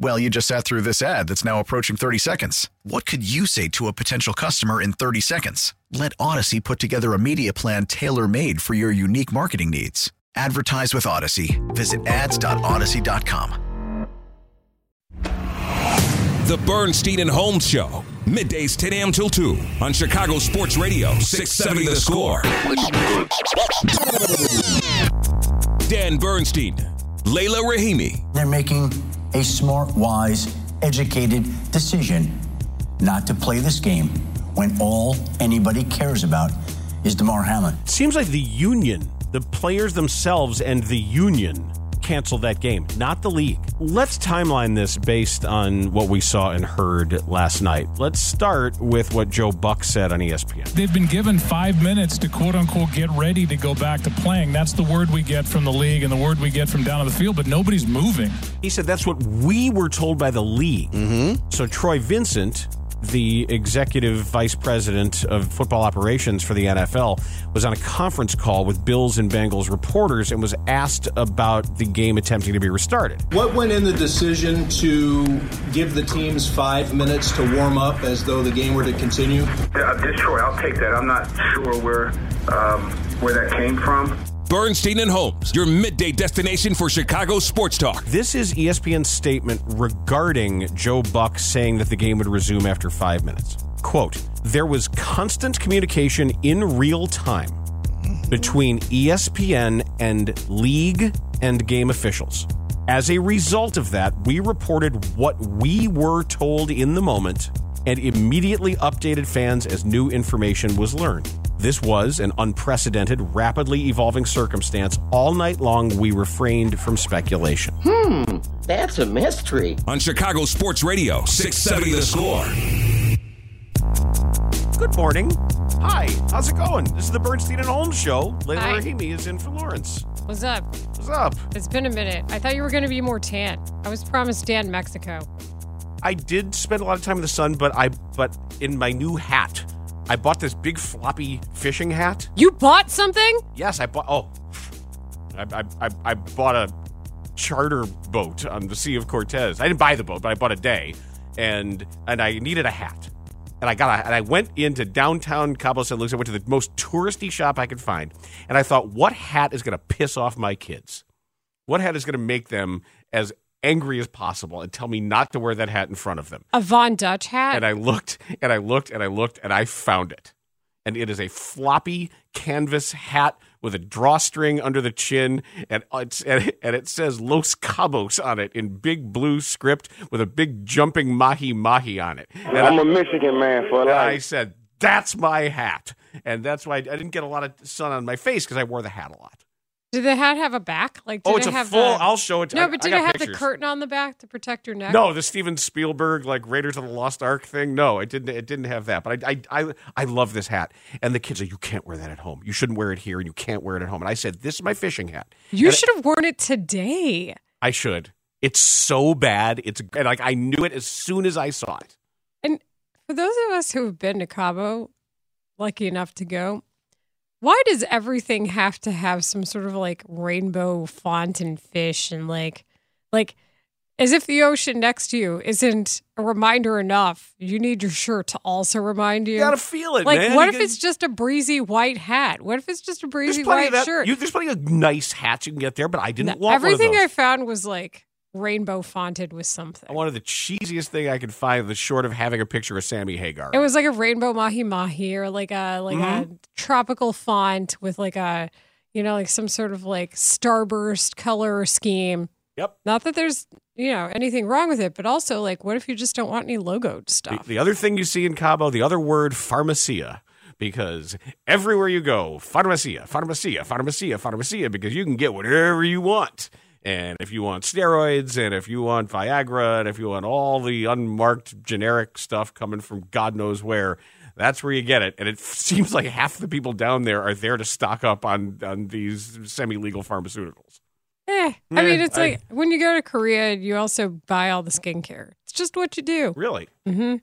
Well, you just sat through this ad that's now approaching 30 seconds. What could you say to a potential customer in 30 seconds? Let Odyssey put together a media plan tailor made for your unique marketing needs. Advertise with Odyssey. Visit ads.odyssey.com. The Bernstein and Holmes Show. Middays 10 a.m. till 2 on Chicago Sports Radio, 670 The Score. Dan Bernstein, Leila Rahimi. They're making a smart, wise, educated decision not to play this game when all anybody cares about is Damar Hamlin. Seems like the union, the players themselves and the union canceled that game, not the league. Let's timeline this based on what we saw and heard last night. Let's start with what Joe Buck said on ESPN. They've been given five minutes to quote unquote get ready to go back to playing. That's the word we get from the league and the word we get from down on the field, but nobody's moving. He said that's what we were told by the league. Mm-hmm. So Troy Vincent, the executive vice president of football operations for the NFL, was on a conference call with Bills and Bengals reporters and was asked about the game attempting to be restarted. What went in the decision to give the teams five minutes to warm up as though the game were to continue? Yeah, this Troy, I'll take that. I'm not sure where um, where that came from. Bernstein and Holmes, your midday destination for Chicago sports talk. This is ESPN's statement regarding Joe Buck saying that the game would resume after five minutes. Quote, there was constant communication in real time between ESPN and league and game officials. As a result of that, we reported what we were told in the moment and immediately updated fans as new information was learned. This was an unprecedented, rapidly evolving circumstance. All night long, we refrained from speculation. Hmm, that's a mystery. On Chicago Sports Radio, 670 The Score. Good morning. Hi, how's it going? This is the Bernstein and Holmes show. Leila Hi. Rahimi is in for Lawrence. What's up? What's up? It's been a minute. I thought you were going to be more tan. I was promised Dan Mexico. I did spend a lot of time in the sun, but I but in my new hat, I bought this big floppy fishing hat. You bought something? Yes, I bought. Oh, I I, I, I bought a charter boat on the Sea of Cortez. I didn't buy the boat, but I bought a day, and and I needed a hat, and I got a, and I went into downtown Cabo San Lucas. I went to the most touristy shop I could find, and I thought, what hat is going to piss off my kids? What hat is going to make them as angry as possible and tell me not to wear that hat in front of them? A Von Dutch hat? And I looked and I looked and I looked and I found it. And it is a floppy canvas hat with a drawstring under the chin, and it's and it, and it says Los Cabos on it in big blue script with a big jumping mahi mahi on it. And I'm I- a Michigan man for and I said, "That's my hat," and that's why I didn't get a lot of sun on my face because I wore the hat a lot. Did the hat have a back? Like, did Oh, it's it a full. The... I'll show it. to No, I- but did it have pictures. the curtain on the back to protect your neck? No, the Steven Spielberg like Raiders of the Lost Ark thing. No, it didn't. It didn't have that. But I, I, I, I love this hat. And the kids are, you can't wear that at home. You shouldn't wear it here, and you can't wear it at home. And I said, this is my fishing hat. You And should have worn it today. I should. It's so bad. It's and like I knew it as soon as I saw it. And for those of us who have been to Cabo, lucky enough to go, why does everything have to have some sort of like rainbow font and fish and like, like, as if the ocean next to you isn't a reminder enough? You need your shirt to also remind you. You gotta feel it, like, man. what You if gotta- it's just a breezy white hat? What if it's just a breezy white that. shirt? You, there's plenty of nice hats you can get there, but I didn't No, want everything I found was like rainbow fonted with something. I wanted the cheesiest thing I could find, the short of having a picture of Sammy Hagar. It was like a rainbow mahi mahi or like a like Mm-hmm. a tropical font with like a you know like some sort of like starburst color scheme. Yep. Not that there's you know anything wrong with it, but also like, what if you just don't want any logoed The, stuff? the other thing you see in Cabo, the other word, pharmacia, because everywhere you go, pharmacia, pharmacia, pharmacia, pharmacia, because you can get whatever you want. And if you want steroids, and if you want Viagra, and if you want all the unmarked generic stuff coming from God knows where, that's where you get it. And it seems like half the people down there are there to stock up on, on these semi legal pharmaceuticals. Eh, I mean, Eh, it's I- like when you go to Korea, you also buy all the skincare. It's just what you do. Really? hmm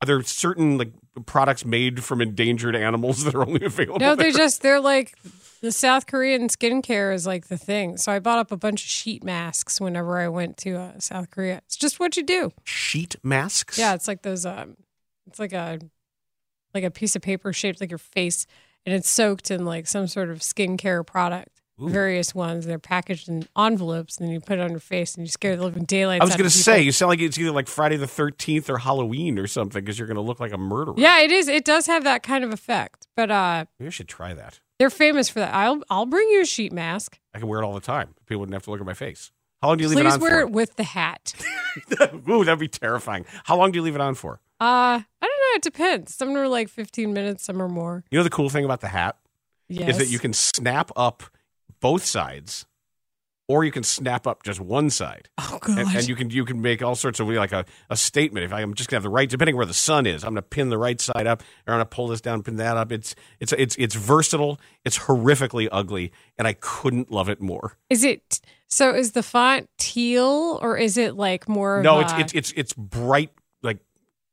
Are there certain like products made from endangered animals that are only available? No, they there? just they're like the South Korean skincare is like the thing. So I bought up a bunch of sheet masks whenever I went to uh, South Korea. It's just what you do. sheet masks. Yeah, it's like those. Um, it's like a like a piece of paper shaped like your face, and it's soaked in like some sort of skincare product. Ooh. Various ones. They're packaged in envelopes, and then you put it on your face, and you scare the living daylights. I was going to say, you sound like it's either like Friday the 13th or Halloween or something because you're going to look like a murderer. Yeah, it is. It does have that kind of effect, but uh, Maybe I should try that. They're famous for that. I'll I'll bring you a sheet mask. I can wear it all the time. People wouldn't have to look at my face. How long do you leave Please it on Please wear for? it with the hat. Ooh, that'd be terrifying. How long do you leave it on for? Uh, I don't know. It depends. Some are like 15 minutes, some are more. You know the cool thing about the hat Yes. is that you can snap up both sides, or you can snap up just one side. Oh And, god. and you can you can make all sorts of like a, a statement. If I'm just gonna have the right, depending where the sun is, I'm gonna pin the right side up, or I'm gonna pull this down, pin that up. It's it's it's it's versatile. It's horrifically ugly, and I couldn't love it more. Is it so? Is the font teal or is it like more? No, of it's a it's it's it's bright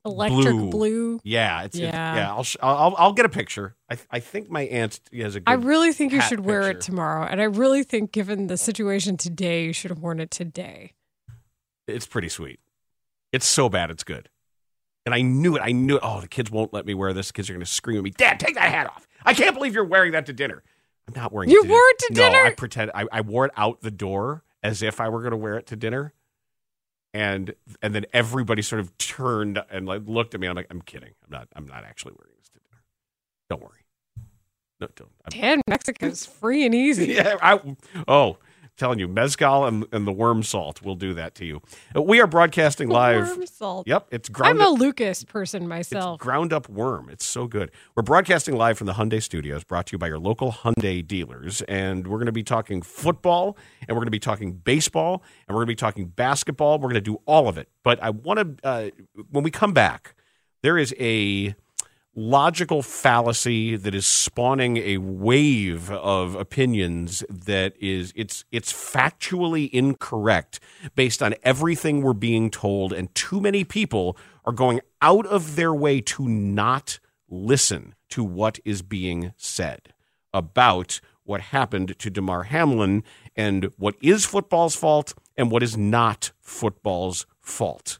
electric blue. blue. Yeah, it's yeah. Yeah. yeah I'll, sh- I'll I'll get a picture. I I think my aunt has a. Good I really think you should wear it tomorrow, and I really think, given the situation today, you should have worn it today. It's pretty sweet. It's so bad, it's good. And I knew it. I knew it. Oh, the kids won't let me wear this. The kids are going to scream at me. Dad, take that hat off. I can't believe you're wearing that to dinner. I'm not wearing You it to wore it to No, dinner? I pretend I, I wore it out the door as if I were going to wear it to dinner. And and then everybody sort of turned and like looked at me. I'm like, I'm kidding. I'm not. I'm not actually wearing this to dinner. Don't worry. No, don't. I'm- Dan, Mexico's free and easy. yeah, I, oh, telling you, mezcal and, and the worm salt will do that to you. Uh, We are broadcasting live. Worm salt. Yep, it's ground I'm a up, Lucas person it's myself. ground up worm. It's so good. We're broadcasting live from the Hyundai Studios, brought to you by your local Hyundai dealers, and we're going to be talking football, and we're going to be talking baseball, and we're going to be talking basketball. We're going to do all of it. But I want to, uh, when we come back, there is a logical fallacy that is spawning a wave of opinions that is it's it's factually incorrect based on everything we're being told and too many people are going out of their way to not listen to what is being said about what happened to Damar Hamlin and what is football's fault and what is not football's fault.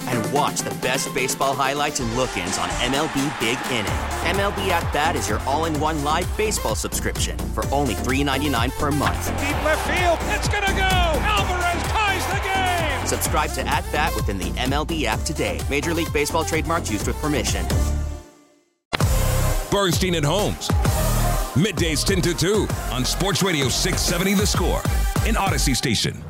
And watch the best baseball highlights and look-ins on MLB Big Inning. MLB At Bat is your all-in-one live baseball subscription for only $3.99 per month. Deep left field, it's gonna go. Alvarez ties the game. Subscribe to At Bat within the MLB app today. Major League Baseball trademarks used with permission. Bernstein and Holmes. Middays 10 to 2 on Sports Radio 670 The Score in Odyssey Station.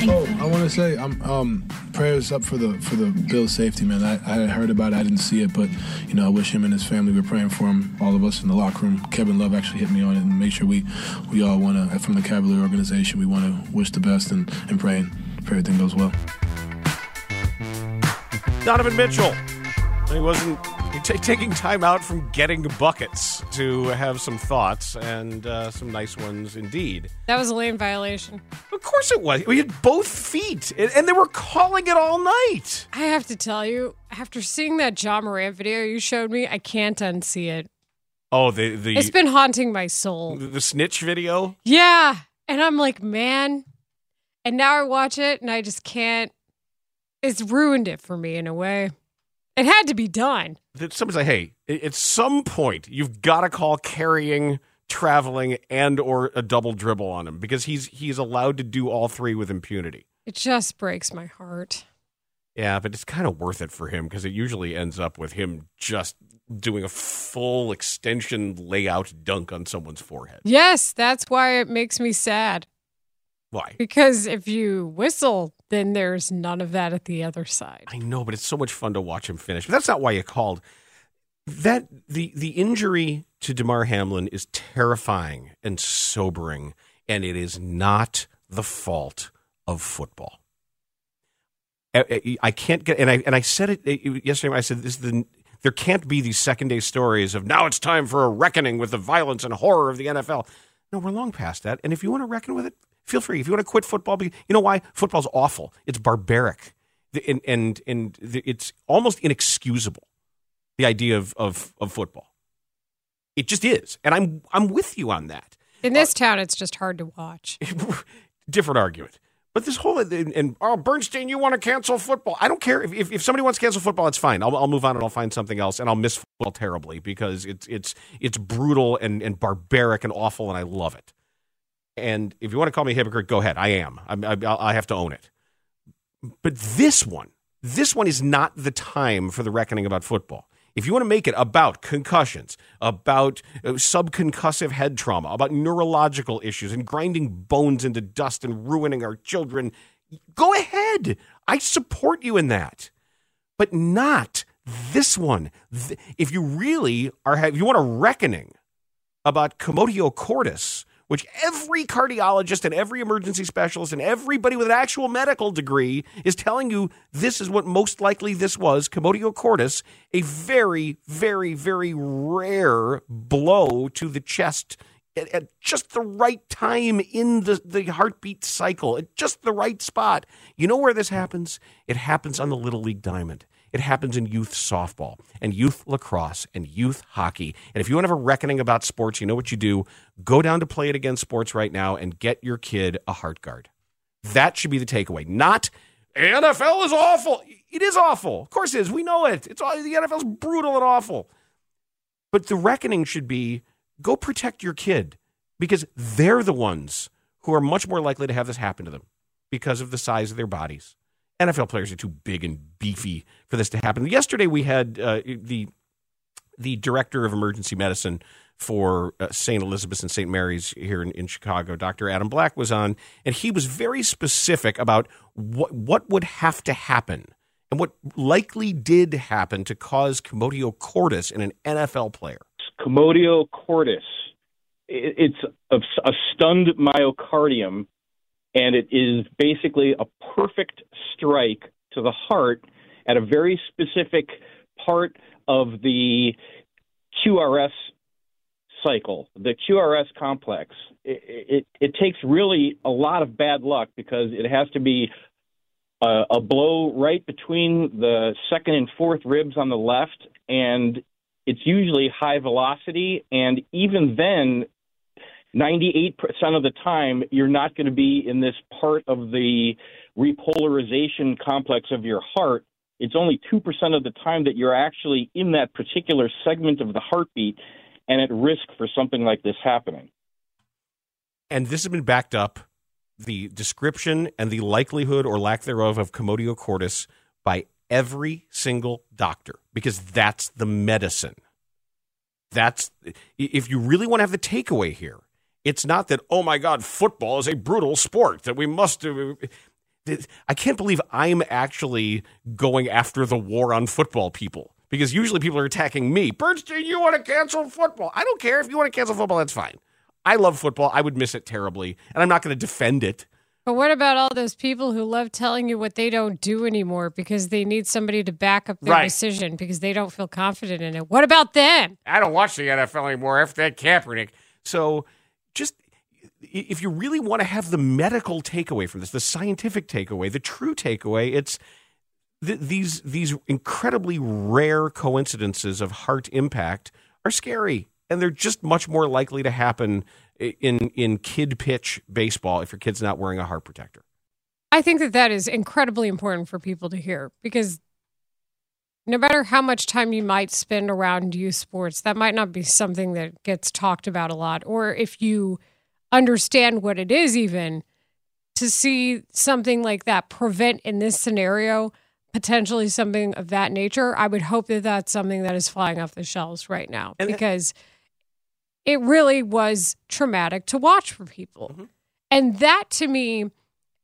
Oh, I want to say, I'm um, prayers up for the for the Bill's safety, man. I, I heard about it, I didn't see it, but you know, I wish him and his family. We're praying for him. All of us in the locker room. Kevin Love actually hit me on it and make sure we we all want to from the Cavalier organization. We want to wish the best and and pray and pray everything goes well. Donovan Mitchell. He wasn't ta taking time out from getting buckets. to have some thoughts and uh, some nice ones indeed. That was a lane violation. Of course it was. We had both feet, and, and they were calling it all night. I have to tell you, after seeing that Ja Morant video you showed me, I can't unsee it. Oh, the the It's been haunting my soul. the, the snitch video. Yeah. And I'm like, man. And now I watch it and I just can't. It's ruined it for me in a way. It had to be done. That somebody's like, hey, at some point you've got to call carrying, traveling, and or a double dribble on him because he's he's allowed to do all three with impunity. It just breaks my heart. Yeah, but it's kind of worth it for him because it usually ends up with him just doing a full extension layout dunk on someone's forehead. Yes, that's why it makes me sad. Why? Because if you whistle, then there's none of that at the other side. I know, but it's so much fun to watch him finish. But that's not why you called. That the the injury to Damar Hamlin is terrifying and sobering, and it is not the fault of football. I- I can't get, and I and I said it yesterday. I said this is the there can't be these second day stories of now it's time for a reckoning with the violence and horror of the NFL. No, we're long past that. And if you want to reckon with it, feel free. If you want to quit football, you know why? Football's awful. It's barbaric, and and and it's almost inexcusable. The idea of of of football, it just is, and I'm I'm with you on that. In this town, it's just hard to watch. different argument. But this whole and, and oh Bernstein, you want to cancel football? I don't care if, if if somebody wants to cancel football, it's fine. I'll I'll move on and I'll find something else, and I'll miss football terribly because it's it's it's brutal and and barbaric and awful, and I love it. And if you want to call me a hypocrite, go ahead. I am. I, I, I have to own it. But this one, this one is not the time for the reckoning about football. If you want to make it about concussions, about uh, subconcussive head trauma, about neurological issues and grinding bones into dust and ruining our children, go ahead. I support you in that. But not this one. If you really are, if you want a reckoning about commotio cordis, which every cardiologist and every emergency specialist and everybody with an actual medical degree is telling you this is what most likely this was commotio cordis, a very, very, very rare blow to the chest at, at just the right time in the, the heartbeat cycle, at just the right spot. You know where this happens? It happens on the Little League Diamond. It happens in youth softball and youth lacrosse and youth hockey. And if you want to have a reckoning about sports, you know what you do. Go down to Play It Again Sports right now and get your kid a heart guard. That should be the takeaway. Not NFL is awful. It is awful. Of course it is. We know it. It's all the NFL's brutal and awful. But the reckoning should be go protect your kid because they're the ones who are much more likely to have this happen to them because of the size of their bodies. NFL players are too big and beefy for this to happen. Yesterday we had uh, the the director of emergency medicine for uh, St. Elizabeth's and St. Mary's here in, in Chicago, Dr. Adam Black, was on, and he was very specific about what what would have to happen and what likely did happen to cause commotio cordis in an NFL player. commotio cordis. It's a, a stunned myocardium, and it is basically a perfect strike to the heart at a very specific part of the QRS cycle, the QRS complex. It, it, it takes really a lot of bad luck because it has to be a, a blow right between the second and fourth ribs on the left, and it's usually high velocity. And even then, 98% of the time, you're not going to be in this part of the repolarization complex of your heart. It's only 2% of the time that you're actually in that particular segment of the heartbeat and at risk for something like this happening. and this has been backed up the description and the likelihood or lack thereof of commotio cordis by every single doctor because that's the medicine that's if you really want to have the takeaway here it's not that oh my god football is a brutal sport that we must do I can't believe I'm actually going after the war on football people because usually people are attacking me. Bernstein, you want to cancel football? I don't care if you want to cancel football. That's fine. I love football. I would miss it terribly, and I'm not going to defend it. But what about all those people who love telling you what they don't do anymore because they need somebody to back up their Right. decision because they don't feel confident in it? What about them? I don't watch the NFL anymore after that Kaepernick. So just if you really want to have the medical takeaway from this, the scientific takeaway, the true takeaway, it's th- these these incredibly rare coincidences of heart impact are scary, and they're just much more likely to happen in in kid pitch baseball if your kid's not wearing a heart protector. I think that that is incredibly important for people to hear because no matter how much time you might spend around youth sports, that might not be something that gets talked about a lot. Or if you understand what it is, even to see something like that prevent in this scenario, potentially something of that nature, I would hope that that's something that is flying off the shelves right now because it really was traumatic to watch for people. Mm-hmm. And that to me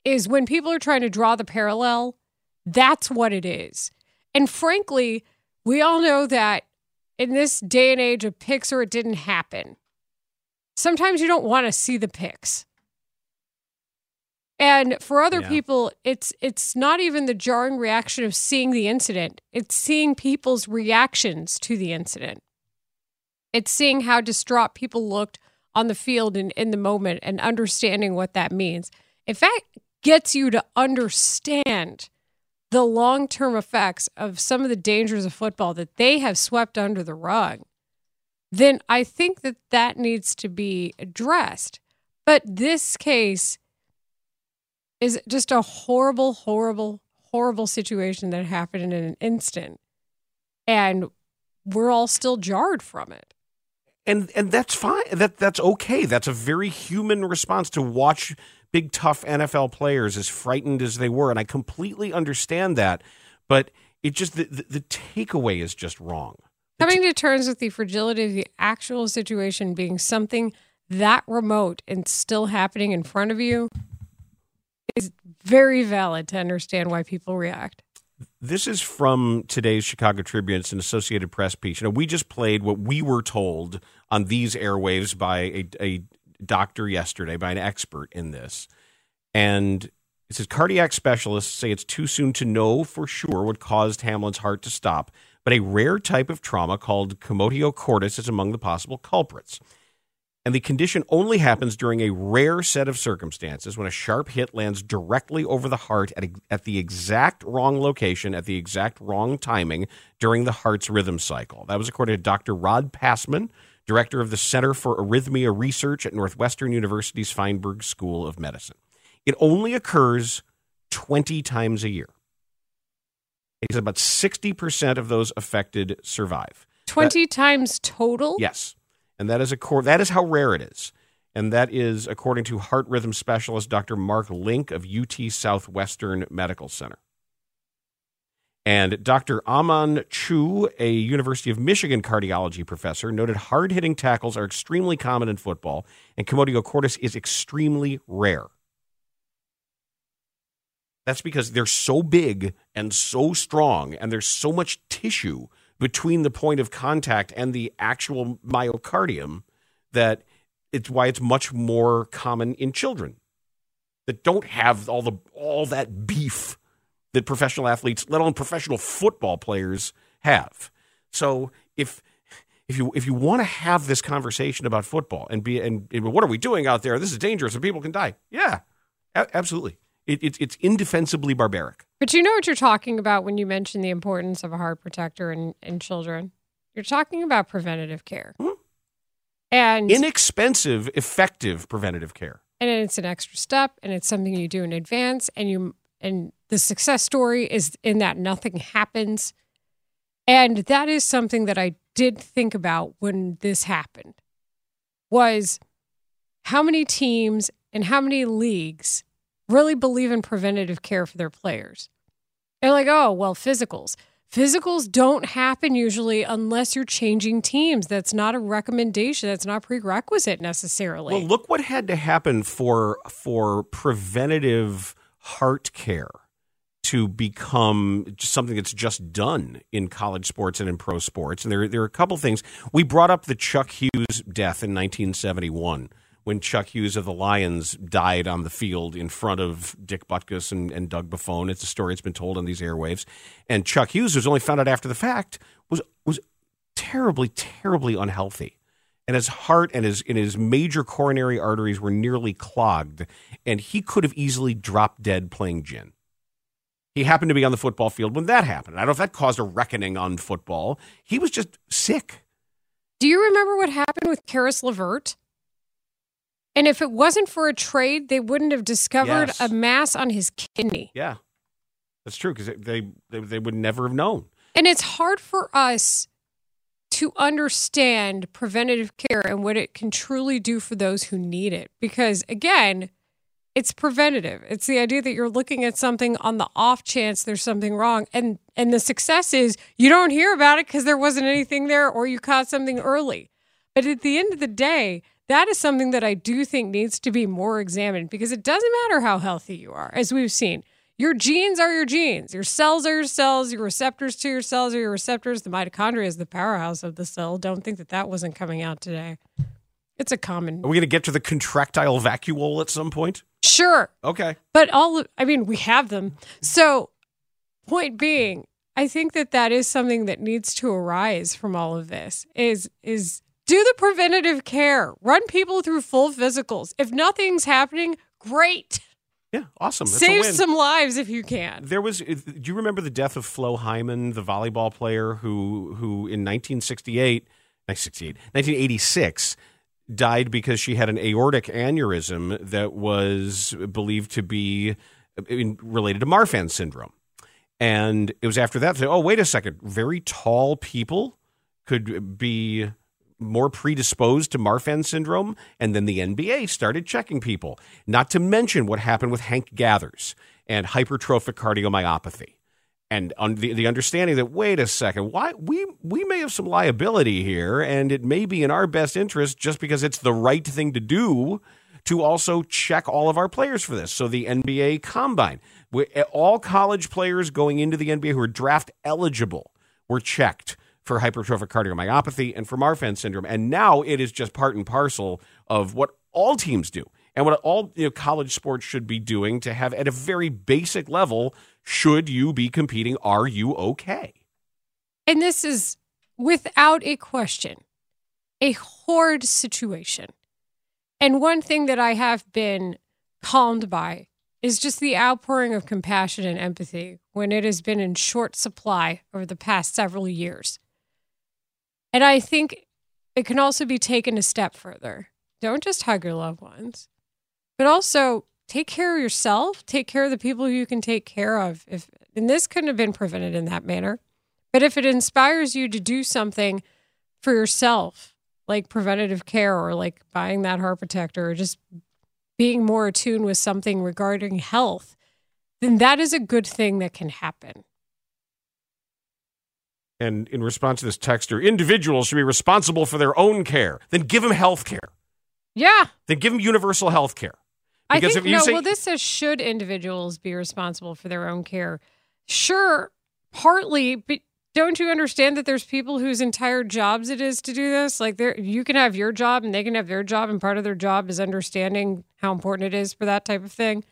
is when people are trying to draw the parallel, that's what it is. And frankly, we all know that in this day and age of pics or it didn't happen, sometimes you don't want to see the pics. And for other Yeah. people, it's it's not even the jarring reaction of seeing the incident. It's seeing people's reactions to the incident. It's seeing how distraught people looked on the field and in the moment and understanding what that means. If that gets you to understand the long term effects of some of the dangers of football that they have swept under the rug, then I think that that needs to be addressed. But this case is just a horrible, horrible, horrible situation that happened in an instant. And we're all still jarred from it. and and that's fine. That that's okay. That's a very human response to watch big tough NFL players as frightened as they were, and I completely understand that. But it just the, the, the takeaway is just wrong. Coming to terms with the fragility of the actual situation being something that remote and still happening in front of you is very valid to understand why people react. This is from today's Chicago Tribune. It's an Associated Press piece. You know, we just played what we were told on these airwaves by a, a doctor yesterday, by an expert in this. And it says cardiac specialists say it's too soon to know for sure what caused Hamlin's heart to stop, but a rare type of trauma called commotio cordis is among the possible culprits. And the condition only happens during a rare set of circumstances when a sharp hit lands directly over the heart at, a, at the exact wrong location, at the exact wrong timing during the heart's rhythm cycle. That was according to Dr. Rod Passman, director of the Center for Arrhythmia Research at Northwestern University's Feinberg School of Medicine. It only occurs 20 times a year. Says about 60% of those affected survive. 20 times total? Yes. And that is a core that is how rare it is. And that is according to heart rhythm specialist Dr. Mark Link of UT Southwestern Medical Center. And Dr. Aman Chu, a University of Michigan cardiology professor, noted hard hitting tackles are extremely common in football, and commotio cordis is extremely rare. That's because they're so big and so strong, and there's so much tissue between the point of contact and the actual myocardium that it's why it's much more common in children that don't have all the all that beef that professional athletes, let alone professional football players, have. So if if you if you want to have this conversation about football and be and, and what are we doing out there? This is dangerous and people can die. Yeah, a- absolutely. It, it, it's indefensibly barbaric. But you know what you're talking about when you mention the importance of a heart protector in, in children? You're talking about preventative care. Hmm. And Inexpensive, effective preventative care. and it's an extra step and it's something you do in advance and you and the success story is in that nothing happens. And that is something that I did think about when this happened. Was how many teams and how many leagues really believe in preventative care for their players? They're like, oh, well, physicals. Physicals don't happen usually unless you're changing teams. That's not a recommendation. That's not prerequisite necessarily. Well, look what had to happen for for preventative heart care to become something that's just done in college sports and in pro sports. And there there are a couple things. We brought up the Chuck Hughes death in 1971 when Chuck Hughes of the Lions died on the field in front of Dick Butkus and, and Doug Buffone. It's a story that's been told on these airwaves. And Chuck Hughes was only found out after the fact was was terribly, terribly unhealthy. And his heart and his and his major coronary arteries were nearly clogged, and he could have easily dropped dead playing gin. He happened to be on the football field when that happened. I don't know if that caused a reckoning on football. He was just sick. Do you remember what happened with Caris LeVert? And if it wasn't for a trade, they wouldn't have discovered Yes. a mass on his kidney. Yeah, that's true because they, they they would never have known. And it's hard for us to understand preventative care and what it can truly do for those who need it. Because again, it's preventative. It's the idea that you're looking at something on the off chance there's something wrong. And and the success is you don't hear about it because there wasn't anything there or you caught something early. But at the end of the day, that is something that I do think needs to be more examined because it doesn't matter how healthy you are, as we've seen. Your genes are your genes. Your cells are your cells. Your receptors to your cells are your receptors. The mitochondria is the powerhouse of the cell. Don't think that that wasn't coming out today. It's a common. Are we going to get to the contractile vacuole at some point? Sure. Okay. But all, I mean, we have them. So, point being, I think that that is something that needs to arise from all of this. Is is do the preventative care, run people through full physicals. If nothing's happening, great. Yeah, awesome. That's a Save some lives if you can. There was. Uh, do you remember the death of Flo Hyman, the volleyball player who who in 1968, 1968, 1986 died because she had an aortic aneurysm that was believed to be uh, related to Marfan syndrome. And it was after that, they, oh, wait a second, very tall people could be more predisposed to Marfan syndrome. And then the NBA started checking people, not to mention what happened with Hank Gathers and hypertrophic cardiomyopathy. And on the, the understanding that wait a second, why we we may have some liability here, and it may be in our best interest just because it's the right thing to do to also check all of our players for this. So the NBA Combine, we, all college players going into the NBA who are draft eligible were checked for hypertrophic cardiomyopathy and for Marfan syndrome, and now it is just part and parcel of what all teams do and what all you know, college sports should be doing to have at a very basic level. Should you be competing? Are you okay? And this is without a question a horde situation. And one thing that I have been calmed by is just the outpouring of compassion and empathy when it has been in short supply over the past several years. And I think it can also be taken a step further. Don't just hug your loved ones, but also take care of yourself, take care of the people you can take care of. If and this couldn't have been prevented in that manner. But if it inspires you to do something for yourself, like preventative care or like buying that heart protector or just being more attuned with something regarding health, then that is a good thing that can happen. And in response to this texter, individuals should be responsible for their own care. Then give them health care. Yeah. Then give them universal health care. I think if you no. say well, this says should individuals be responsible for their own care? Sure, partly, but don't you understand that there's people whose entire jobs it is to do this? Like, there, you can have your job and they can have their job, and part of their job is understanding how important it is for that type of thing.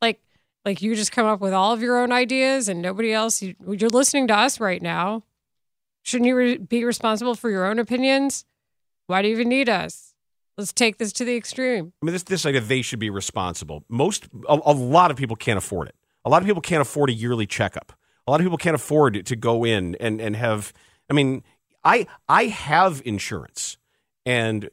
Like, like you just come up with all of your own ideas, and nobody else. You, you're listening to us right now. Shouldn't you re- be responsible for your own opinions? Why do you even need us? Let's take this to the extreme. I mean, this this idea they should be responsible. Most a, a lot of people can't afford it. A lot of people can't afford a yearly checkup. A lot of people can't afford to go in and and have. I mean, I I have insurance, and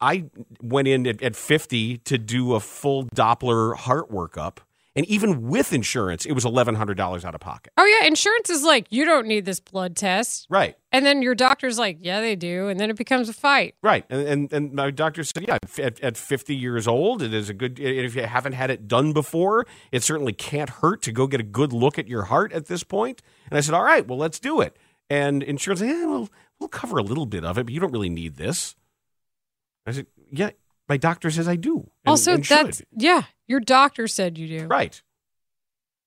I- went in at, at fifty to do a full Doppler heart workup, and even with insurance, it was eleven hundred dollars out of pocket. Oh yeah, insurance is like you don't need this blood test, Right. and then your doctor's like, yeah, they do, and then it becomes a fight. Right, and, and and my doctor said, yeah, at, at 50 years old, it is a good. If you haven't had it done before, it certainly can't hurt to go get a good look at your heart at this point. And I said, all right, well, let's do it. And insurance, yeah, well, we'll cover a little bit of it, but you don't really need this. I said, yeah, my doctor says I do. and- also, and should." that's yeah, your doctor said you do, right.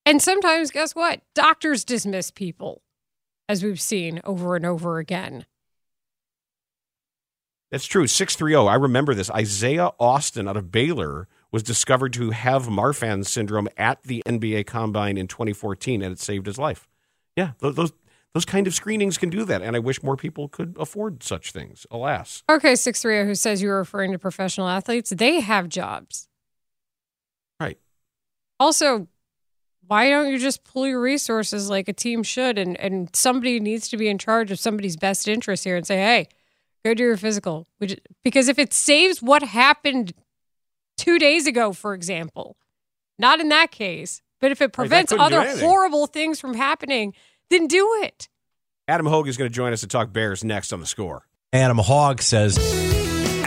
And sometimes, guess what? Doctors dismiss people, as we've seen over and over again. That's true. 630. I remember this. Isaiah Austin out of Baylor was discovered to have Marfan syndrome at the NBA Combine in 2014, and it saved his life. Yeah, those those kind of screenings can do that, and I wish more people could afford such things. Alas. Okay, 630 who says you're referring to professional athletes, they have jobs. Right. Also, why don't you just pull your resources like a team should and, and somebody needs to be in charge of somebody's best interest here and say, hey, go do your physical. Because if it saves what happened two days ago, for example, not in that case, but if it prevents right, other horrible things from happening – then do it. Adam Hoge is going to join us to talk Bears next on the score. Adam Hogg says.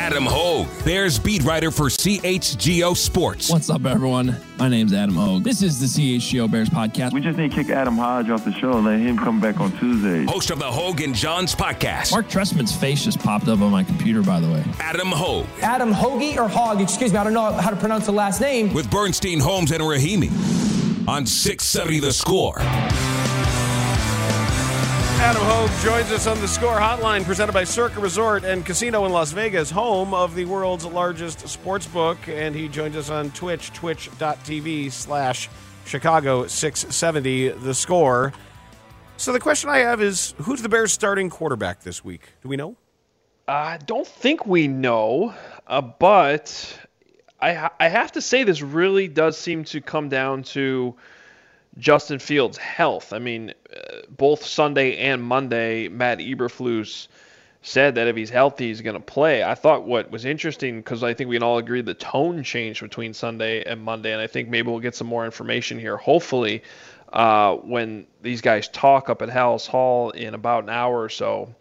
Adam Hoge, Bears beat writer for CHGO Sports. What's up, everyone? My name's Adam Hoge. This is the CHGO Bears podcast. We just need to kick Adam Hodge off the show and let him come back on Tuesday. Host of the Hoge and Johns podcast. Mark Trestman's face just popped up on my computer, by the way. Adam Hoge. Adam Hoagie or Hogg, excuse me, I don't know how to pronounce the last name. With Bernstein, Holmes, and Rahimi on 670 The Score. Adam Hoge joins us on the Score Hotline, presented by Circa Resort and Casino in Las Vegas, home of the world's largest sports book. And he joins us on Twitch, twitch.tv slash Chicago 670, the score. So the question I have is who's the Bears' starting quarterback this week? Do we know? I don't think we know, uh, but I, I have to say this really does seem to come down to Justin Fields' health. I mean, both Sunday and Monday, Matt Eberflus said that if he's healthy, he's going to play. I thought what was interesting because I think we can all agree the tone changed between Sunday and Monday, and I think maybe we'll get some more information here. Hopefully, uh, when these guys talk up at Halas Hall in about an hour or so.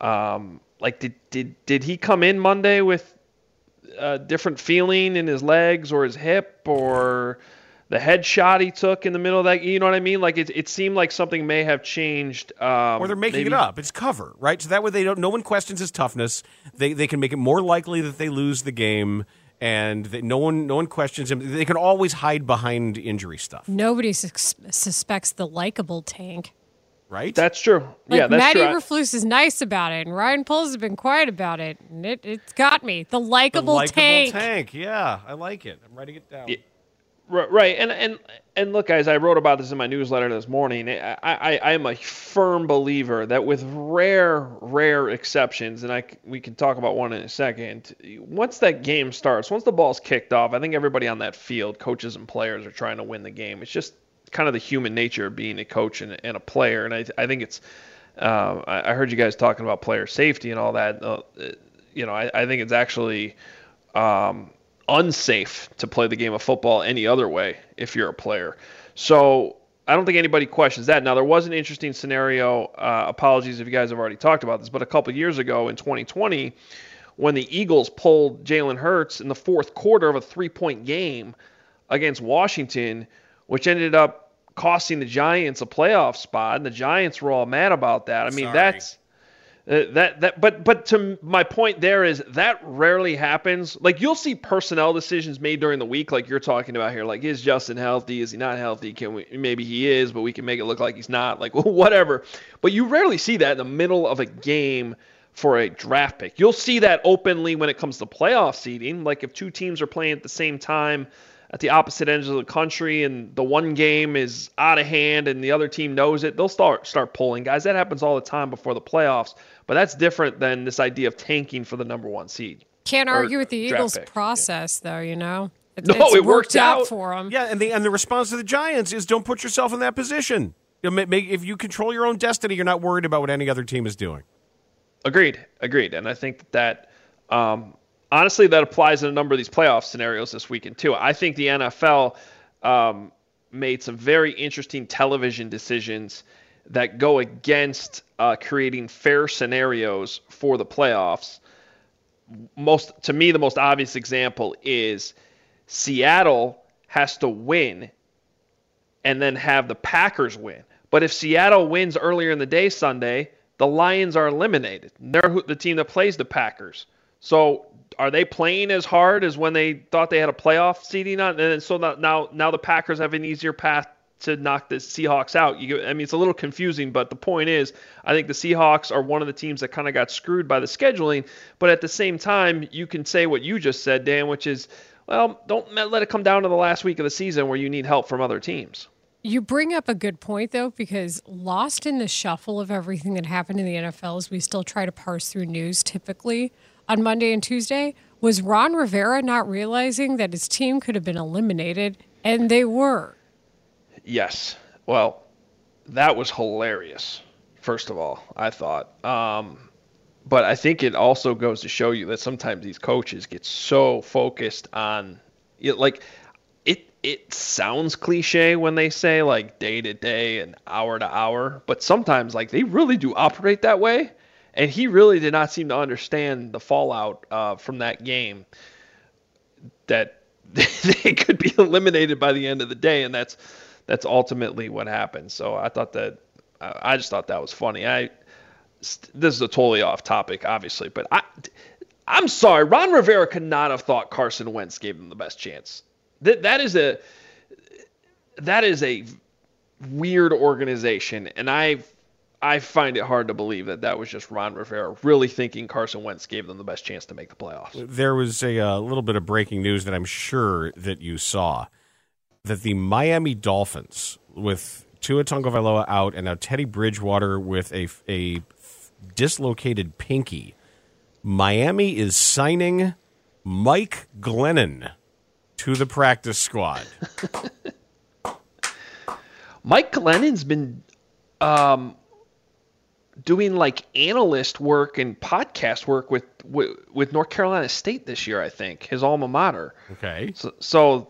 Um, like, did did did he come in Monday with a different feeling in his legs or his hip or? The headshot he took in the middle of that. You know what I mean? Like it, it seemed like something may have changed. Um, or they're making maybe. it up. It's cover, right? So that way they don't. No one questions his toughness. They they can make it more likely that they lose the game. And they, no one, no one questions him. They can always hide behind injury stuff. Nobody sus- suspects the likable tank, right? That's true. Like yeah, that's Matt true. Eberflus is nice about it, and Ryan Poles has been quiet about it, and it it's got me. The likable tank. tank. Yeah, I like it. I'm writing it down. Yeah. Right, and and and look, guys, I wrote about this in my newsletter this morning. I, I I am a firm believer that with rare rare exceptions, and I we can talk about one in a second. Once that game starts, once the ball's kicked off, I think everybody on that field, coaches and players, are trying to win the game. It's just kind of the human nature of being a coach and, and a player, and I I think it's. Uh, I heard you guys talking about player safety and all that. Uh, you know, I, I think it's actually. Um, unsafe to play the game of football any other way if you're a player. So I don't think anybody questions that. Now there was an interesting scenario. Uh, apologies if you guys have already talked about this, but a couple years ago in 2020, when the Eagles pulled Jalen Hurts in the fourth quarter of a three-point game against Washington, which ended up costing the Giants a playoff spot, and the Giants were all mad about that. I mean, Sorry. that's uh, that that but but to my point there is that rarely happens. Like you'll see personnel decisions made during the week, like you're talking about here. Like is Justin healthy? Is he not healthy? Can we maybe he is, but we can make it look like he's not. Like whatever. But you rarely see that in the middle of a game for a draft pick. You'll see that openly when it comes to playoff seeding. Like if two teams are playing at the same time at the opposite ends of the country and the one game is out of hand and the other team knows it, they'll start start pulling guys. That happens all the time before the playoffs. But that's different than this idea of tanking for the number one seed. Can't argue with the Eagles' process, though. You know, it, no, it worked, worked out. for them. Yeah, and the and the response to the Giants is don't put yourself in that position. You know, make, if you control your own destiny, you're not worried about what any other team is doing. Agreed, agreed, and I think that um, honestly that applies in a number of these playoff scenarios this weekend too. I think the NFL um, made some very interesting television decisions that go against uh, creating fair scenarios for the playoffs. Most to me, the most obvious example is Seattle has to win and then have the Packers win. But if Seattle wins earlier in the day Sunday, the Lions are eliminated. They're the team that plays the Packers. So are they playing as hard as when they thought they had a playoff seeding on? And so now now the Packers have an easier path to knock the Seahawks out. You, I mean, it's a little confusing, but the point is, I think the Seahawks are one of the teams that kind of got screwed by the scheduling. But at the same time, you can say what you just said, Dan, which is, well, don't let it come down to the last week of the season where you need help from other teams. You bring up a good point, though, because lost in the shuffle of everything that happened in the NFL as we still try to parse through news typically on Monday and Tuesday was Ron Rivera not realizing that his team could have been eliminated, and they were. Yes. Well, that was hilarious. First of all, I thought. Um, but I think it also goes to show you that sometimes these coaches get so focused on, it, like, it it sounds cliche when they say like day to day and hour to hour, but sometimes like they really do operate that way. And he really did not seem to understand the fallout uh, from that game. That they could be eliminated by the end of the day, and that's that's ultimately what happened. So I thought that I just thought that was funny. I this is a totally off topic, obviously, but I I'm sorry, Ron Rivera could not have thought Carson Wentz gave them the best chance. That that is a that is a weird organization, and I I find it hard to believe that that was just Ron Rivera really thinking Carson Wentz gave them the best chance to make the playoffs. There was a, a little bit of breaking news that I'm sure that you saw that the Miami Dolphins, with Tua Tagovailoa out and now Teddy Bridgewater with a, a dislocated pinky, Miami is signing Mike Glennon to the practice squad. Mike Glennon's been um, doing like analyst work and podcast work with, with, with North Carolina State this year. I think his alma mater. Okay. So, so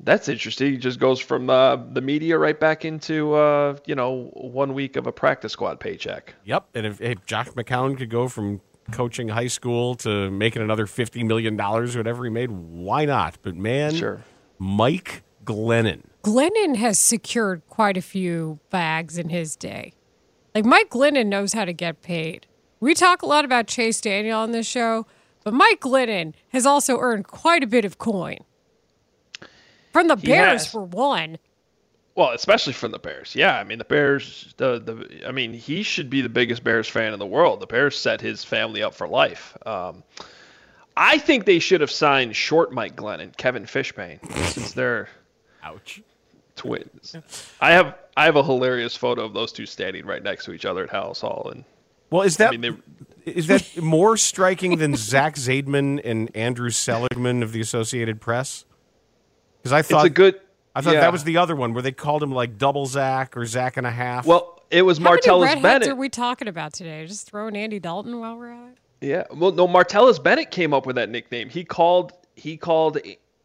that's interesting. He just goes from uh, the media right back into uh, you know one week of a practice squad paycheck. Yep. And if, if Josh McCown could go from coaching high school to making another fifty million dollars, whatever he made, why not? But man, sure. Mike Glennon. Glennon has secured quite a few bags in his day. Like Mike Glennon knows how to get paid. We talk a lot about Chase Daniel on this show, but Mike Glennon has also earned quite a bit of coin. From the Bears for one. Well, especially from the Bears. Yeah, I mean the Bears the the I mean he should be the biggest Bears fan in the world. The Bears set his family up for life. Um, I think they should have signed short Mike Glennon, Kevin Fishbain, since they're ouch twins. I have I have a hilarious photo of those two standing right next to each other at Halas Hall, and well, is that I mean, is that more striking than Zach Zaidman and Andrew Seligman of the Associated Press? Because I thought it's a good. I thought yeah. that was the other one where they called him like double Zach or Zach and a half. Well, it was How Martellus many Bennett. are we talking about today? Just throwing Andy Dalton while we're at it. Yeah, well, no, Martellus Bennett came up with that nickname. He called he called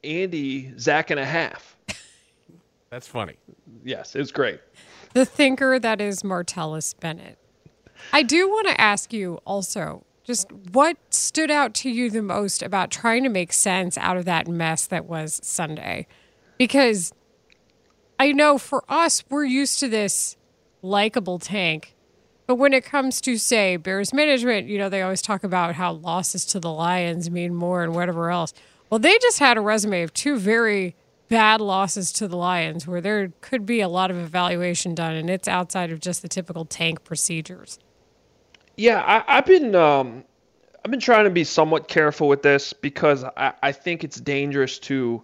Andy Zach and a half. That's funny. Yes, it's great. The thinker that is Martellus Bennett. I do want to ask you also just what stood out to you the most about trying to make sense out of that mess that was Sunday? Because I know for us, we're used to this likable tank. But when it comes to, say, Bears management, you know, they always talk about how losses to the Lions mean more and whatever else. Well, they just had a resume of two very bad losses to the Lions where there could be a lot of evaluation done, and it's outside of just the typical tank procedures. Yeah, I, have been um, I've been trying to be somewhat careful with this because I, I think it's dangerous to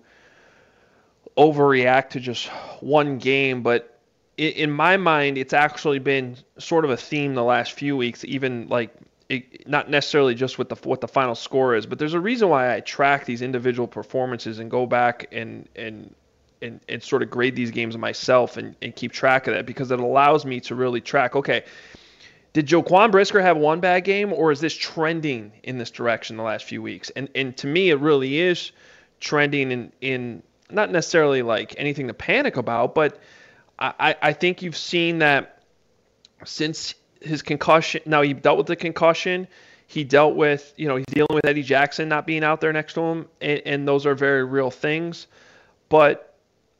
overreact to just one game. But in, in my mind, it's actually been sort of a theme the last few weeks, even like not necessarily just with the what the final score is, but there's a reason why I track these individual performances and go back and and and, and sort of grade these games myself and, and keep track of that because it allows me to really track. Okay, did Jaquan Brisker have one bad game, or is this trending in this direction the last few weeks? And and to me, it really is trending in in not necessarily like anything to panic about, but I I think you've seen that since his concussion. Now he dealt with the concussion. He dealt with, you know, he's dealing with Eddie Jackson not being out there next to him, and, and those are very real things. But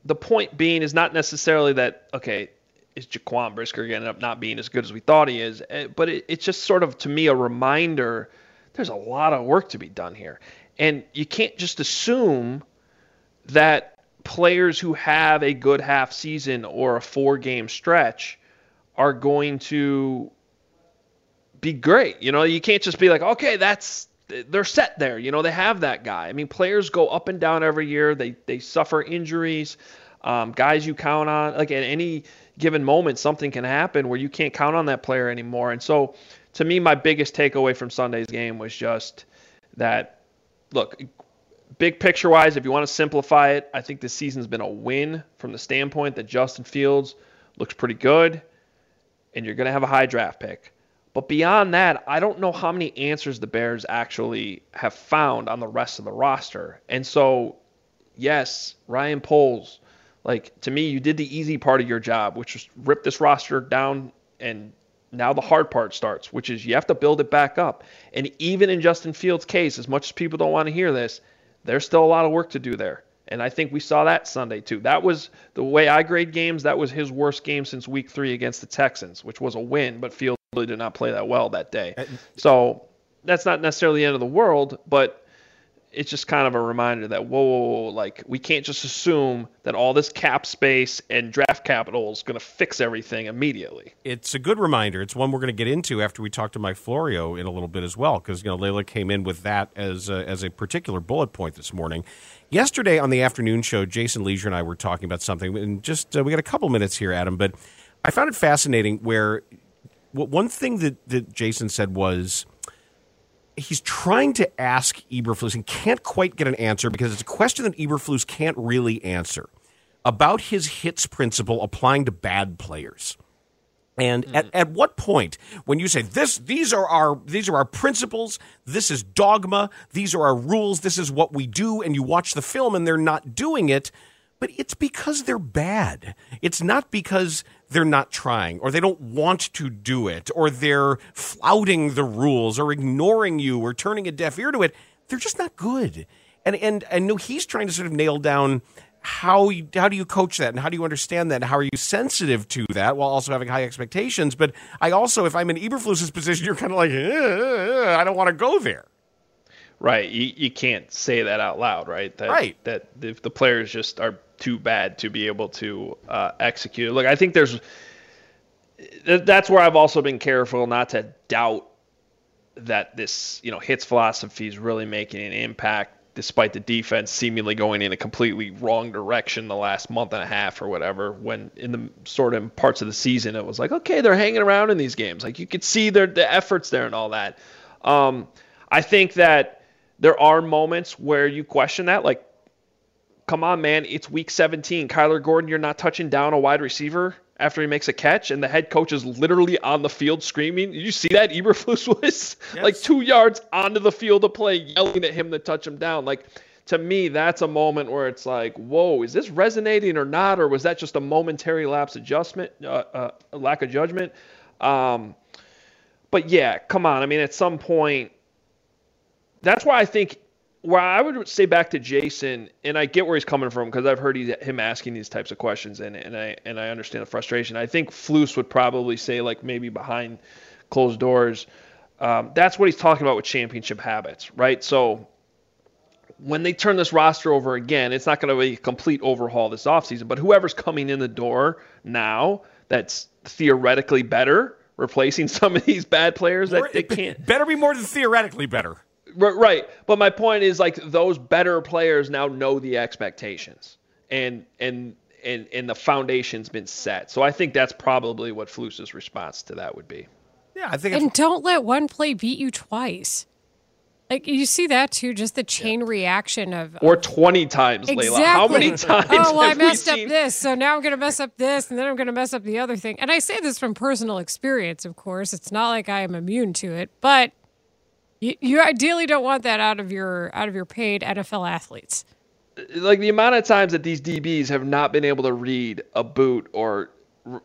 the point being is not necessarily that okay, is Jaquan Brisker going to end up not being as good as we thought he is, eh, but it, it's just sort of to me a reminder. There's a lot of work to be done here, and you can't just assume that players who have a good half season or a four game stretch are going to be great. You know, you can't just be like, okay, that's they're set there. You know, they have that guy. I mean, players go up and down every year. They they suffer injuries. Um, guys you count on, like at any given moment, something can happen where you can't count on that player anymore. And so, to me, my biggest takeaway from Sunday's game was just that. Look, big picture wise, if you want to simplify it, I think this season's been a win from the standpoint that Justin Fields looks pretty good, and you're going to have a high draft pick. But beyond that, I don't know how many answers the Bears actually have found on the rest of the roster. And so, yes, Ryan Poles, like to me, you did the easy part of your job, which was rip this roster down and now the hard part starts, which is you have to build it back up. And even in Justin Fields' case, as much as people don't want to hear this, there's still a lot of work to do there. And I think we saw that Sunday too. That was the way I grade games. That was his worst game since week three against the Texans, which was a win, but Fields really did not play that well that day. So that's not necessarily the end of the world, but it's just kind of a reminder that whoa, whoa, whoa, like we can't just assume that all this cap space and draft capital is going to fix everything immediately. It's a good reminder. It's one we're going to get into after we talk to Mike Florio in a little bit as well, because you know Leila came in with that as a, as a particular bullet point this morning. Yesterday on the afternoon show, Jason Lieser and I were talking about something, and just uh, we got a couple minutes here, Adam, but I found it fascinating where one thing that, that Jason said was he's trying to ask Eberflus and can't quite get an answer because it's a question that Eberflus can't really answer about his hits principle applying to bad players. And mm. at, at what point, when you say this, these are our these are our principles, this is dogma, these are our rules, this is what we do, and you watch the film and they're not doing it, but it's because they're bad. It's not because they're not trying or they don't want to do it or they're flouting the rules or ignoring you or turning a deaf ear to it. They're just not good. And and I know he's trying to sort of nail down how you, how do you coach that and how do you understand that and how are you sensitive to that while also having high expectations but i also if i'm in eberflus's position you're kind of like eh, i don't want to go there right you, you can't say that out loud right that, right that if the players just are too bad to be able to uh, execute. Look, I think there's that's where I've also been careful not to doubt that this you know hits philosophy is really making an impact despite the defense seemingly going in a completely wrong direction the last month and a half or whatever when in the sort of parts of the season it was like okay they're hanging around in these games like you could see their the efforts there and all that um, i think that there are moments where you question that like come on, man, it's week 17. Kyler Gordon, you're not touching down a wide receiver after he makes a catch, and the head coach is literally on the field screaming. Did you see that? Eberflus was yes. like two yards onto the field to play, yelling at him to touch him down. Like, to me, that's a moment where it's like, whoa, is this resonating or not? Or was that just a momentary lapse adjustment, uh, uh, lack of judgment? Um, but yeah, come on. I mean, at some point, that's why I think where I would say back to Jason, and I get where he's coming from because I've heard him asking these types of questions, and, and I and I understand the frustration. I think Flus would probably say like maybe behind closed doors. Um, that's what he's talking about with championship habits, right? So when they turn this roster over again, it's not going to be a complete overhaul this offseason, but whoever's coming in the door now that's theoretically better, replacing some of these bad players that they can't. Better be more than theoretically better. Right, but my point is like those better players now know the expectations, and and and and the foundation's been set. So I think that's probably what Flus's response to that would be. Yeah, I think. And don't let one play beat you twice. Like you see that too, just the chain yeah. reaction of or twenty times, exactly. Leila. How many oh, times? Oh, well, I messed up this, so now I'm going to mess up this, and then I'm going to mess up the other thing. And I say this from personal experience, of course. It's not like I am immune to it, but you, you ideally don't want that out of your out of your paid NFL athletes. Like the amount of times that these DBs have not been able to read a boot or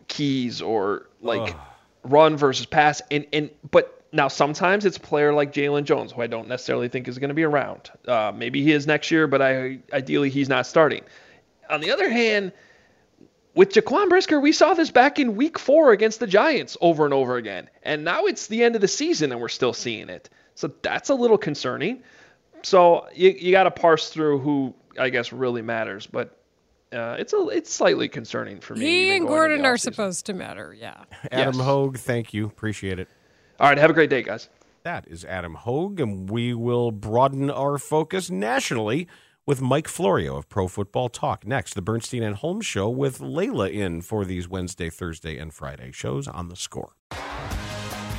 keys or like run versus pass, and and but now sometimes it's a player like Jaylon Jones, who I don't necessarily think is going to be around. Uh, maybe he is next year, but I ideally he's not starting. On the other hand, with Jaquan Brisker, we saw this back in week four against the Giants over and over again. And now it's the end of the season and we're still seeing it. So that's a little concerning. So you, you got to parse through who I guess really matters. But uh, it's a it's slightly concerning for me. He and Gordon are supposed to matter. Yeah. Adam Yes. Hoge, thank you. Appreciate it. All right, have a great day, guys. That is Adam Hoge, and we will broaden our focus nationally with Mike Florio of Pro Football Talk. Next, the Bernstein and Holmes Show with Leila in for these Wednesday, Thursday, and Friday shows on the score.